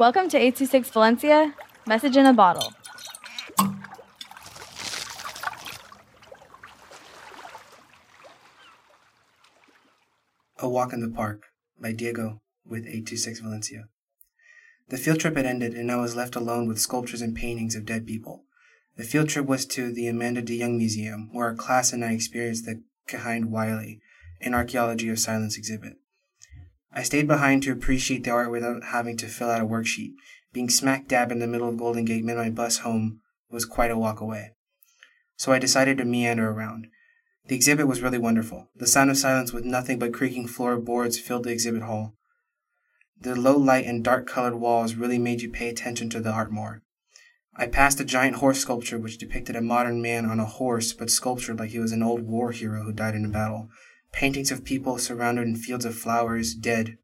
Welcome to 826 Valencia, message in a bottle. A Walk in the Park by Diego with 826 Valencia. The field trip had ended, and I was left alone with sculptures and paintings of dead people. The field trip was to the Amanda DeYoung Museum, where our class and I experienced the Kehinde Wiley, an archaeology of silence exhibit. I stayed behind to appreciate the art without having to fill out a worksheet. Being smack dab in the middle of Golden Gate meant my bus home was quite a walk away. So I decided to meander around. The exhibit was really wonderful. The sound of silence with nothing but creaking floorboards filled the exhibit hall. The low light and dark colored walls really made you pay attention to the art more. I passed a giant horse sculpture which depicted a modern man on a horse but sculptured like he was an old war hero who died in a battle. Paintings of people surrounded in fields of flowers, dead.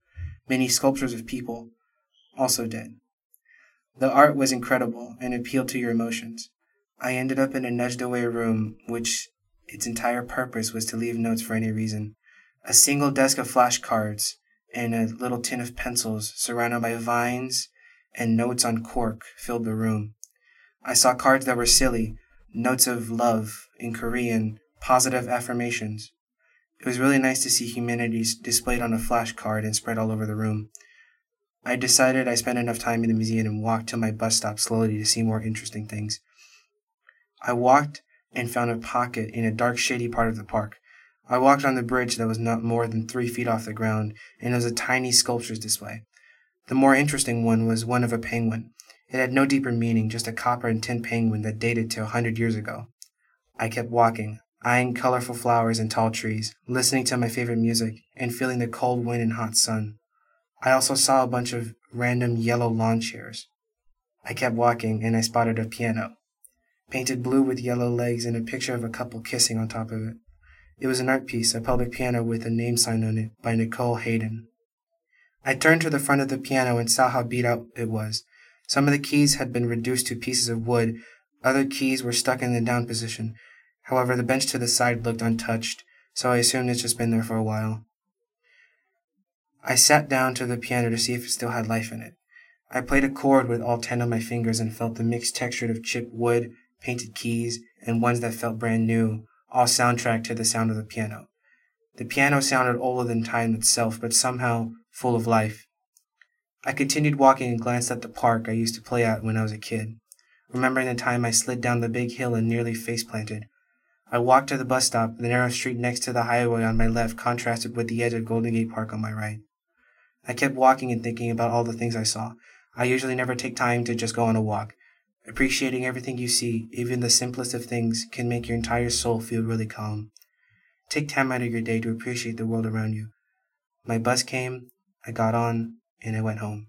Many sculptures of people, also dead. The art was incredible and appealed to your emotions. I ended up in a nudged away room which its entire purpose was to leave notes for any reason. A single desk of flashcards, and a little tin of pencils surrounded by vines and notes on cork filled the room. I saw cards that were silly, notes of love in Korean, positive affirmations. It was really nice to see humanities displayed on a flashcard and spread all over the room. I decided I spent enough time in the museum and walked till my bus stopped slowly to see more interesting things. I walked and found a pocket in a dark, shady part of the park. I walked on the bridge that was not more than three feet off the ground, and was a tiny sculptures display. The more interesting one was one of a penguin. It had no deeper meaning, just a copper and tin penguin that dated to a hundred years ago. I kept walking, eyeing colorful flowers and tall trees, listening to my favorite music, and feeling the cold wind and hot sun. I also saw a bunch of random yellow lawn chairs. I kept walking, and I spotted a piano, painted blue with yellow legs and a picture of a couple kissing on top of it. It was an art piece, a public piano with a name sign on it by Nicole Hayden. I turned to the front of the piano and saw how beat up it was. Some of the keys had been reduced to pieces of wood, other keys were stuck in the down position. However, the bench to the side looked untouched, so I assumed it's just been there for a while. I sat down to the piano to see if it still had life in it. I played a chord with all ten of my fingers and felt the mixed texture of chipped wood, painted keys, and ones that felt brand new, all soundtrack to the sound of the piano. The piano sounded older than time itself, but somehow full of life. I continued walking and glanced at the park I used to play at when I was a kid, remembering the time I slid down the big hill and nearly face planted. I walked to the bus stop. The narrow street next to the highway on my left contrasted with the edge of Golden Gate Park on my right. I kept walking and thinking about all the things I saw. I usually never take time to just go on a walk. Appreciating everything you see, even the simplest of things, can make your entire soul feel really calm. Take time out of your day to appreciate the world around you. My bus came, I got on, and I went home.